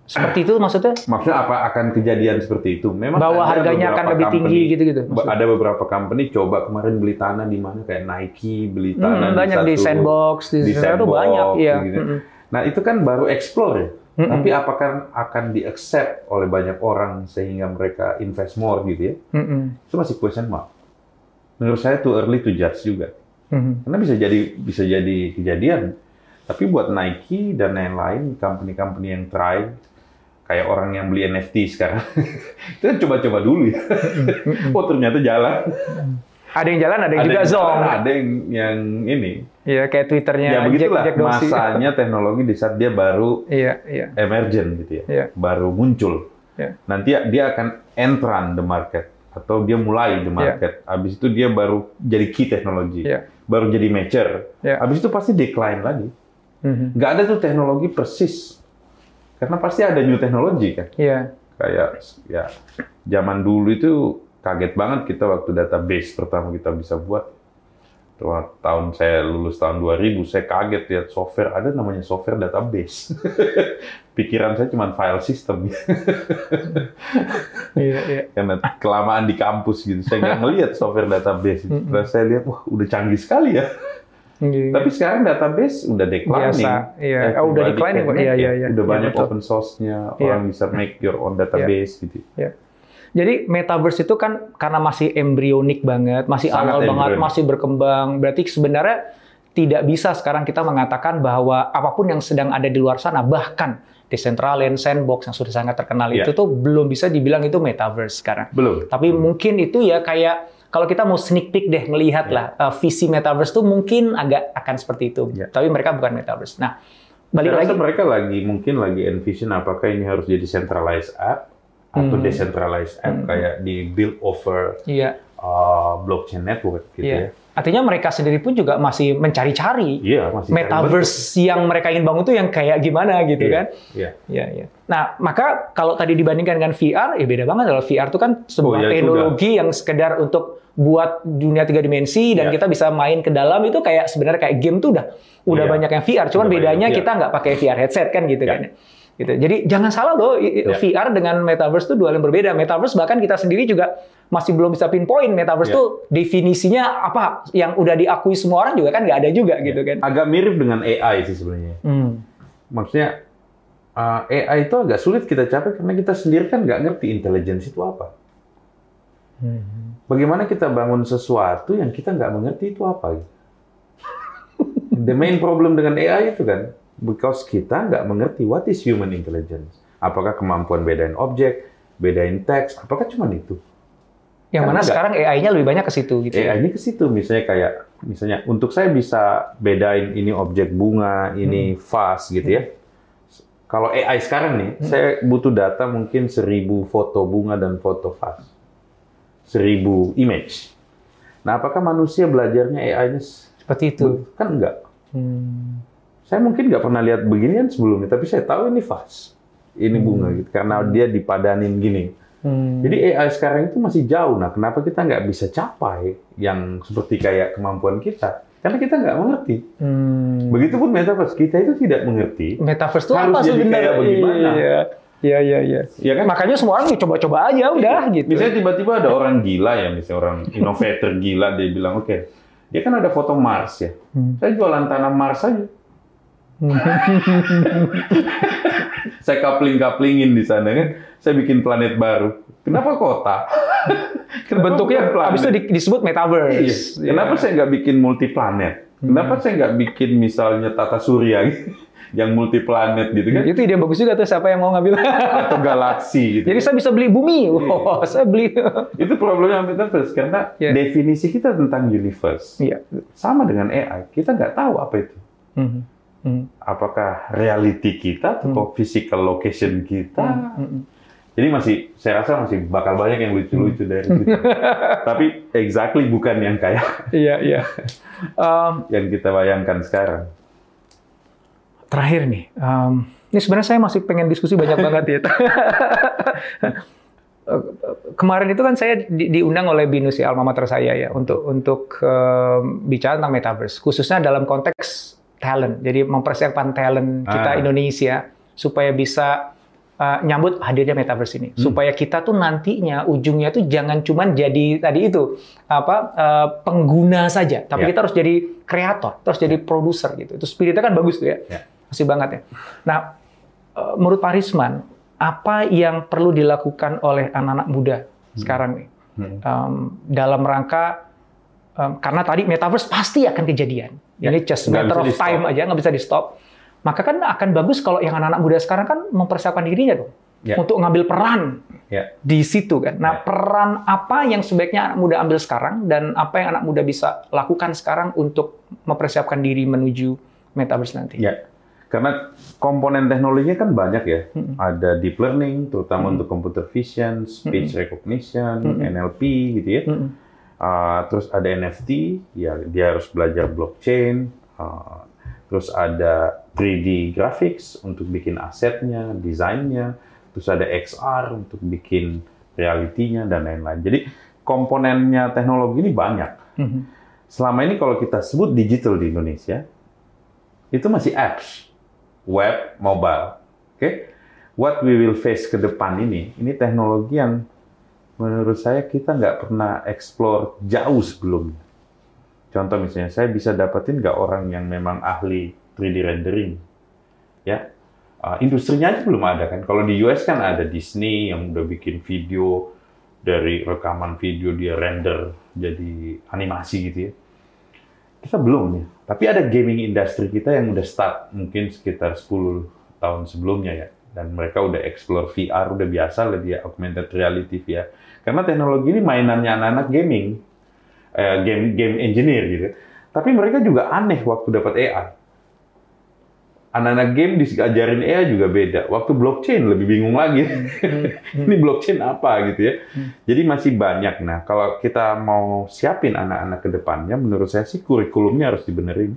Seperti itu maksudnya Maksudnya apa akan kejadian seperti itu? Memang bahwa harganya akan lebih tinggi company- gitu-gitu. Ba- maksudnya. Ada beberapa company coba kemarin beli tanah di mana kayak Nike beli tanah Hmm, banyak di satu- sandbox di, di sandbox, banyak ya. gitu. Nah itu kan baru explore ya. Mm-mm. Tapi apakah akan di accept oleh banyak orang sehingga mereka invest more gitu ya? Itu masih question mark. Menurut saya too early to judge juga. Karena bisa jadi bisa jadi kejadian. Tapi buat Nike dan lain-lain company-company yang try kayak orang yang beli NFT sekarang itu coba-coba dulu ya. oh ternyata jalan. Ada yang jalan, ada yang ada juga yang zong. jalan, ada yang yang ini. Iya, kayak Twitternya Ya Jack, begitulah Jack Dorsey. masanya teknologi di saat dia baru Iya, iya. emergent gitu ya, Iya. baru muncul. Iya. Nanti dia akan entran the market atau dia mulai the market. Habis itu dia baru jadi key teknologi, Iya. baru jadi mature. Iya. Habis itu pasti decline lagi. Mhm. Nggak ada tuh teknologi persis, karena pasti ada new teknologi kan. Iya. Kayak ya zaman dulu itu kaget banget kita waktu database pertama kita bisa buat. Tuh, tahun saya lulus tahun 2000, saya kaget lihat software ada namanya software database. Pikiran saya cuma file system Iya, iya. karena kelamaan di kampus gitu. Saya nggak ngelihat software database. Terus saya lihat wah udah canggih sekali ya. Iya. Tapi sekarang database udah declining. Biasa, iya. Everybody Oh, udah declining, make Iya, it. iya, iya. Udah Iya, banyak betul. open source-nya, Iya. orang bisa make your own database gitu. Ya. Jadi metaverse itu kan karena masih embrionik banget, masih awal banget, masih berkembang. Berarti sebenarnya tidak bisa sekarang kita mengatakan bahwa apa pun yang sedang ada di luar sana, bahkan Decentraland, Sandbox yang sudah sangat terkenal Ya. itu tuh belum bisa dibilang itu metaverse sekarang. Belum. Tapi mungkin itu ya kayak kalau kita mau sneak peek deh ngelihat Ya. lah uh, visi metaverse tuh mungkin agak akan seperti itu. Ya. Tapi mereka bukan metaverse. Nah, balik Saya lagi rasa mereka lagi mungkin lagi envision apakah ini harus jadi centralized app atau Hmm. decentralized app kayak di build over iya. uh, blockchain network gitu Iya. ya. Artinya mereka sendiri pun juga masih mencari-cari Iya, masih cari metaverse yang mereka ingin bangun tuh yang kayak gimana gitu bentuk. kan. Iya. Iya, iya. Nah, maka kalau tadi dibandingkan dengan VR, ya beda banget. Kalau VR itu kan sebuah Oh, ya, teknologi yang sekedar untuk buat dunia tiga dimensi dan Iya. kita bisa main ke dalam itu kayak sebenarnya kayak game tuh udah udah Iya. banyak yang VR. Cuman Udah bedanya banyak, kita nggak pakai VR headset kan gitu Iya. kan. Gitu. Jadi jangan salah loh, Iya. VR dengan metaverse itu dua hal yang berbeda. Metaverse bahkan kita sendiri juga masih belum bisa pinpoint metaverse Iya. tuh definisinya apa yang udah diakui semua orang juga kan nggak ada juga gitu kan. Agak mirip dengan AI sih sebenarnya. Hmm. Maksudnya uh, AI itu agak sulit kita capai karena kita sendiri kan nggak ngerti intelligence itu apa. Hmm. Bagaimana kita bangun sesuatu yang kita nggak mengerti itu apa? The main problem dengan AI itu kan, because kita nggak mengerti what is human intelligence. Apakah kemampuan bedain objek, bedain teks, apakah cuma itu? Yang mana sekarang AI-nya lebih banyak ke situ gitu. ya. AI-nya ke situ misalnya kayak misalnya untuk saya bisa bedain ini objek bunga, ini vase gitu ya. Kalau AI sekarang nih, saya butuh data mungkin seribu foto bunga dan foto vase. Seribu image. Nah, apakah manusia belajarnya AI-nya Seperti itu. kan enggak? Hmm. Saya mungkin nggak pernah lihat beginian sebelumnya, tapi saya tahu ini vase. Ini bunga gitu karena dia dipadanin gini. Hmm. Jadi AI sekarang itu masih jauh. Nah, kenapa kita nggak bisa capai yang seperti kayak kemampuan kita? Karena kita nggak mengerti. Hmm. Begitupun metaverse, kita itu tidak mengerti. Metaverse itu Harus apa jadi sebenarnya? kayak bagaimana? Iya. Iya, iya, iya. Ya kan? Makanya semua orang coba-coba aja udah gitu. Misalnya tiba-tiba ada orang gila ya, misalnya orang innovator gila, dia bilang, oke, dia kan ada foto Mars ya. Hmm. Saya jualan tanah Mars aja. saya kapling-kaplingin di sana kan. Saya bikin planet baru. Kenapa kota? Kenapa Bentuknya planet? habis itu di- disebut metaverse. Iya. Kenapa saya nggak bikin multi planet? Kenapa saya nggak bikin misalnya tata surya gitu? yang multi planet gitu kan? Itu ide bagus juga tuh siapa yang mau ngambil. Atau galaksi gitu. Jadi saya bisa beli bumi. Wow, saya beli. itu problemnya metaverse karena Iya. definisi kita tentang universe Iya. sama dengan AI. Kita nggak tahu apa itu. Hmm. Hmm. Apakah reality kita atau physical location kita? Hmm. Jadi masih, saya rasa masih bakal banyak yang lucu-lucu dari itu. Tapi exactly bukan yang kayak Iya, iya. Um, yang kita bayangkan sekarang. terakhir nih, um, ini sebenarnya saya masih pengen diskusi banyak banget ya. Kemarin itu kan saya di- diundang oleh Binus ya, alma mater saya ya, untuk untuk um, bicara tentang metaverse, khususnya dalam konteks talent. Jadi mempersiapkan talent kita Ah. Indonesia supaya bisa uh, nyambut hadirnya metaverse ini, supaya kita tuh nantinya ujungnya tuh jangan cuman jadi tadi itu apa uh, pengguna saja, tapi Ya. kita harus jadi kreator, terus jadi produser gitu. Itu spiritnya kan bagus tuh ya. Ya. Masih banget ya. Nah, eh, menurut Pak Risman, apa yang perlu dilakukan oleh anak-anak muda sekarang nih Hmm. Em, dalam rangka em, karena tadi metaverse pasti akan kejadian. Ya, Ini just matter of time aja, nggak bisa di stop. Maka kan akan bagus kalau yang anak-anak muda sekarang kan mempersiapkan dirinya dong Ya. untuk ngambil peran Ya. di situ kan. Nah, Ya. peran apa yang sebaiknya anak muda ambil sekarang dan apa yang anak muda bisa lakukan sekarang untuk mempersiapkan diri menuju metaverse nanti? Ya, karena komponen teknologinya kan banyak ya. Mm-mm. Ada deep learning, terutama Mm-mm. untuk computer vision, speech recognition, Mm-mm. NLP gitu ya. Mm-mm. Uh, terus ada NFT, ya dia harus belajar blockchain. Uh, terus ada 3D graphics untuk bikin asetnya, desainnya. Terus ada XR untuk bikin realitinya dan lain-lain. Jadi komponennya teknologi ini banyak. Mhm. Selama ini kalau kita sebut digital di Indonesia, itu masih apps, web, mobile. Oke, what we will face ke depan ini, ini teknologi yang menurut saya kita nggak pernah explore jauh sebelumnya. Contoh misalnya, saya bisa dapetin nggak orang yang memang ahli 3D rendering, ya. Uh, industrinya aja belum ada kan. Kalau di US kan ada Disney yang udah bikin video dari rekaman video dia render jadi animasi gitu ya. Kita belum nih. Tapi ada gaming industry kita yang udah start mungkin sekitar 10 tahun sebelumnya ya. Dan mereka udah explore VR, udah biasa lah dia augmented reality VR. Karena teknologi ini mainannya anak-anak gaming, eh, game game engineer gitu. Tapi mereka juga aneh waktu dapat AI. Anak-anak game diajarin AI juga beda. Waktu blockchain lebih bingung lagi. ini blockchain apa gitu ya. Jadi masih banyak. Nah, kalau kita mau siapin anak-anak ke depannya, menurut saya sih kurikulumnya harus dibenerin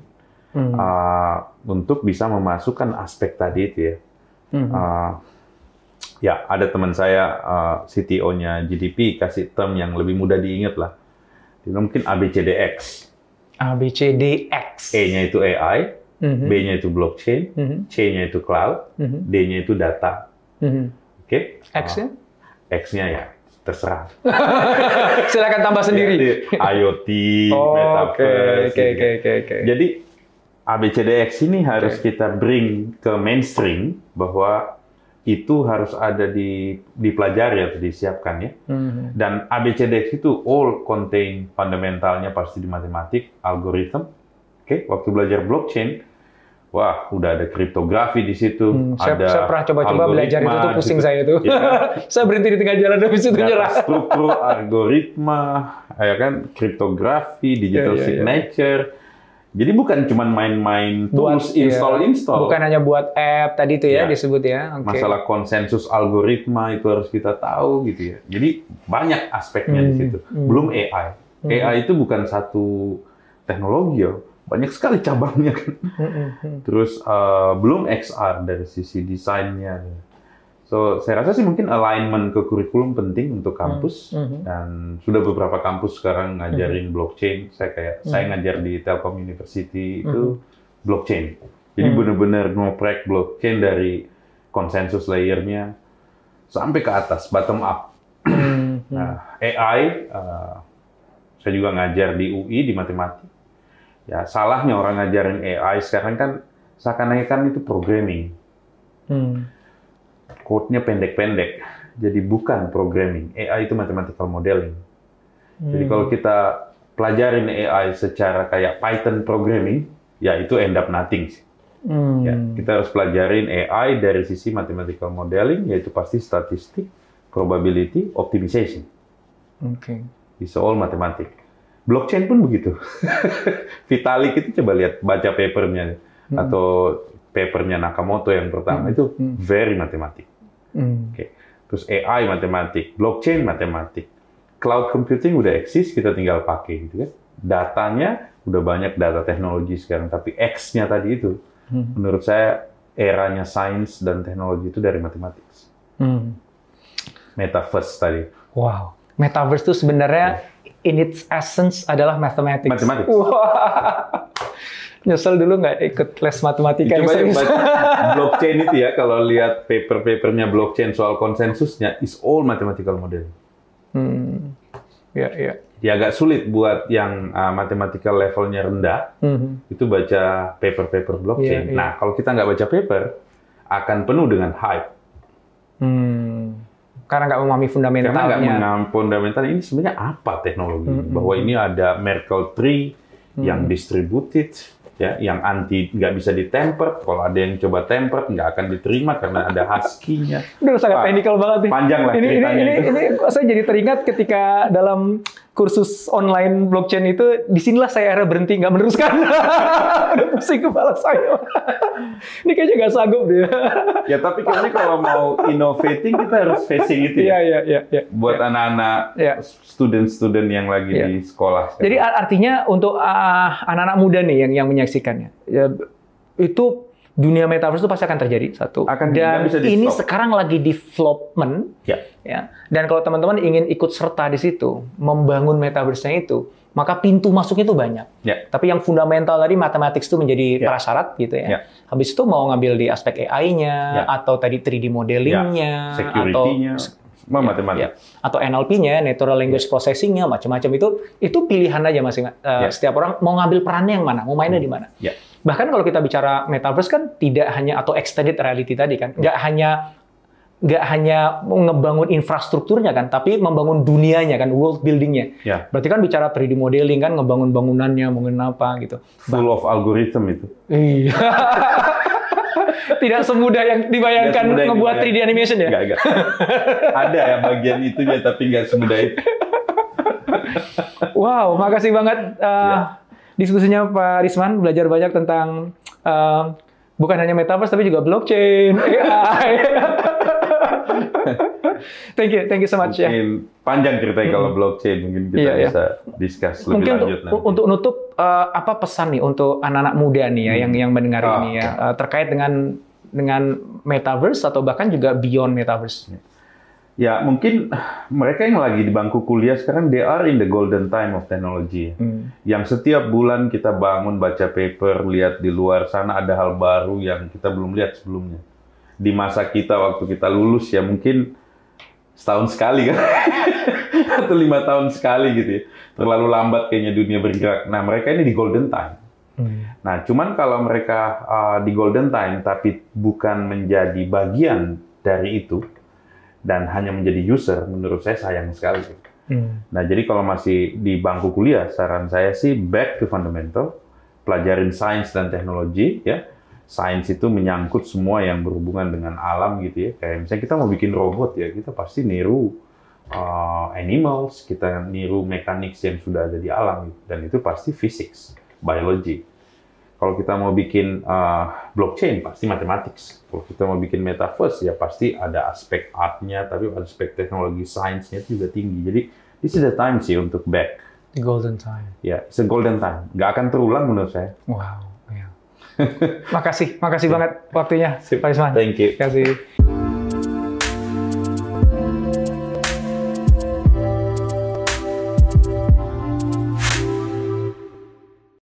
Hmm. uh, untuk bisa memasukkan aspek tadi itu ya. Uh, ya, ada teman saya uh, CTO-nya GDP kasih term yang lebih mudah diingat lah. Dia mungkin ABCDX. A, B, C, D, X. E-nya itu AI, Mhm. B-nya itu blockchain, Mhm. C-nya itu cloud, Mhm. D-nya itu data. Mhm. Oke? X-nya? Uh, X-nya ya terserah. Silakan tambah sendiri. Jadi, IoT, Oh, metaverse. oke, oke, ya. oke, oke. Jadi ABCDX ini harus Oke. kita bring ke mainstream bahwa itu harus ada di dipelajari atau disiapkan ya. Mhm. Dan ABCDX itu all contain fundamentalnya pasti di matematik, algoritma. Oke, waktu belajar blockchain, wah udah ada kriptografi di situ, Hmm, saya, ada saya pernah coba-coba belajar itu tuh pusing gitu. saya tuh. Ya saya berhenti di tengah jalan habis itu Data nyerah. struktur, algoritma, ya kan, kriptografi, digital Ya, ya, ya. signature. Jadi bukan cuma main-main tools iya. install-install. Bukan hanya buat app tadi itu ya, Ya. disebut ya. Oke. Masalah konsensus algoritma itu harus kita tahu gitu ya. Jadi banyak aspeknya di Hmm, situ. hmm. Belum AI. AI itu bukan satu teknologi ya. Banyak sekali cabangnya kan. Hmm, hmm, hmm. Terus eh, belum XR dari sisi desainnya. So saya rasa sih mungkin alignment ke kurikulum penting untuk kampus Hmm, hmm. dan sudah beberapa kampus sekarang ngajarin blockchain. Saya kayak saya ngajar di Telkom University itu blockchain. Jadi Hmm. benar-benar ngoprek blockchain dari konsensus layernya sampai ke atas bottom up. Hmm, hmm. Nah, AI eh, saya juga ngajar di UI di matematik. Ya salahnya orang ngajarin AI sekarang kan seakan-akan itu programming. Hmm. Code-nya pendek-pendek. Jadi bukan programming. AI itu mathematical modeling. Jadi Hmm. kalau kita pelajarin AI secara kayak Python programming, ya itu end up nothing. sih. Hmm. Ya, kita harus pelajarin AI dari sisi mathematical modeling, yaitu pasti statistik, probability, optimization. Oke. It's all matematik. Blockchain pun begitu. Vitalik itu coba lihat baca papernya atau papernya Nakamoto yang pertama Hmm. itu Hmm. very matematik. Hmm. Oke. Terus AI matematik, blockchain matematik, cloud computing udah eksis, kita tinggal pakai gitu kan. Datanya udah banyak data teknologi sekarang, tapi X-nya tadi itu, Hmm. menurut saya eranya sains dan teknologi itu dari matematik. Hmm. Metaverse tadi. Wow. Metaverse itu sebenarnya in its essence adalah mathematics. Mathematics. Wah. Nyesel dulu nggak ikut les matematika yang Coba ya, serius. baca blockchain itu ya, kalau lihat paper-papernya blockchain soal konsensusnya, is all mathematical modeling. Hmm. Ya, ya. Ya agak sulit buat yang uh, mathematical levelnya rendah, Hmm. itu baca paper-paper blockchain. Iya, iya. Nah, kalau kita nggak baca paper, akan penuh dengan hype. Hmm. Karena nggak memahami Karena nggak fundamentalnya. mengenal fundamental ini sebenarnya apa teknologi. Mm-mm. Bahwa ini ada Merkle tree yang Hmm. distributed, ya, yang anti nggak bisa ditemper. Kalau ada yang coba temper, nggak akan diterima karena ada husky-nya. Udah sangat Pak, technical banget nih. panjang lah ini, ini, ini, itu. ini, saya jadi teringat ketika dalam kursus online blockchain itu, di sinilah saya akhirnya berhenti, nggak meneruskan. Udah pusing kepala saya. ini kayaknya nggak sanggup deh. Ya tapi kayaknya kalau mau innovating kita harus facing itu Iya, ya. iya, iya. iya. Buat anak-anak Iya. student-student yang lagi Iya. di sekolah. sekarang. Jadi ar- artinya untuk ah, anak-anak muda nih yang yang menyaksikannya, ya, itu dunia metaverse itu pasti akan terjadi satu. Akan, Dan bisa ini sekarang lagi development, Ya. ya. Dan kalau teman-teman ingin ikut serta di situ, membangun metaverse-nya itu, maka pintu masuknya itu banyak. Ya. Tapi yang fundamental tadi matematik itu menjadi Ya. prasyarat gitu ya. Ya. Habis itu mau ngambil di aspek AI-nya Ya. atau tadi 3D modeling-nya Security-nya, atau semua matematik. Ya. Atau NLP-nya, Natural Language Processing-nya, macam-macam itu, itu pilihan aja masing uh, Ya. Setiap orang mau ngambil perannya yang mana, mau mainnya di mana. Ya. Bahkan kalau kita bicara metaverse kan tidak hanya atau extended reality tadi kan, nggak hanya nggak hanya ngebangun infrastrukturnya kan, tapi membangun dunianya kan, world buildingnya. Ya. Berarti kan bicara 3D modeling kan, ngebangun bangunannya, bangun apa gitu. Full of algorithm itu. Iya. Tidak semudah yang dibayangkan semudah yang ngebuat dibayangkan. 3D animation ya. Enggak, enggak. Ada ya bagian itunya, tapi nggak semudah itu. Wow, makasih banget uh, diskusinya Pak Risman belajar banyak tentang uh, bukan hanya metaverse tapi juga blockchain, AI. thank you, thank you so much ya. Mungkin panjang ceritanya kalau blockchain, mungkin kita Iya, iya. bisa discuss lebih Mungkin untuk, lanjut nanti. untuk nutup uh, apa pesan nih untuk anak-anak muda nih ya yang yang mendengar Ah, ini ya uh, terkait dengan dengan metaverse atau bahkan juga beyond metaverse. Ya, mungkin mereka yang lagi di bangku kuliah sekarang, they are in the golden time of technology. Hmm. Yang setiap bulan kita bangun, baca paper, lihat di luar sana ada hal baru yang kita belum lihat sebelumnya. Di masa kita, waktu kita lulus ya mungkin setahun sekali kan, atau lima tahun sekali gitu ya. Terlalu lambat kayaknya dunia bergerak. Nah, mereka ini di golden time. Hmm. Nah, cuman kalau mereka uh, di golden time tapi bukan menjadi bagian dari itu dan hanya menjadi user, menurut saya sayang sekali. Hmm. Nah, jadi kalau masih di bangku kuliah, saran saya sih back to fundamental, pelajarin sains dan teknologi, ya, sains itu menyangkut semua yang berhubungan dengan alam gitu ya. Kayak misalnya kita mau bikin robot ya, kita pasti niru uh, animals, kita niru mekanik yang sudah ada di alam dan itu pasti physics, biology. Kalau kita mau bikin uh, blockchain pasti mathematics. Kalau kita mau bikin metaverse ya pasti ada aspek artnya, tapi aspek teknologi sainsnya juga tinggi. Jadi this is the time sih untuk back. The golden time. Ya, it's a golden time. Nggak akan terulang menurut saya. Wow. Ya. makasih, makasih banget waktunya, Sip. Pak Isman. Thank you. Terima kasih.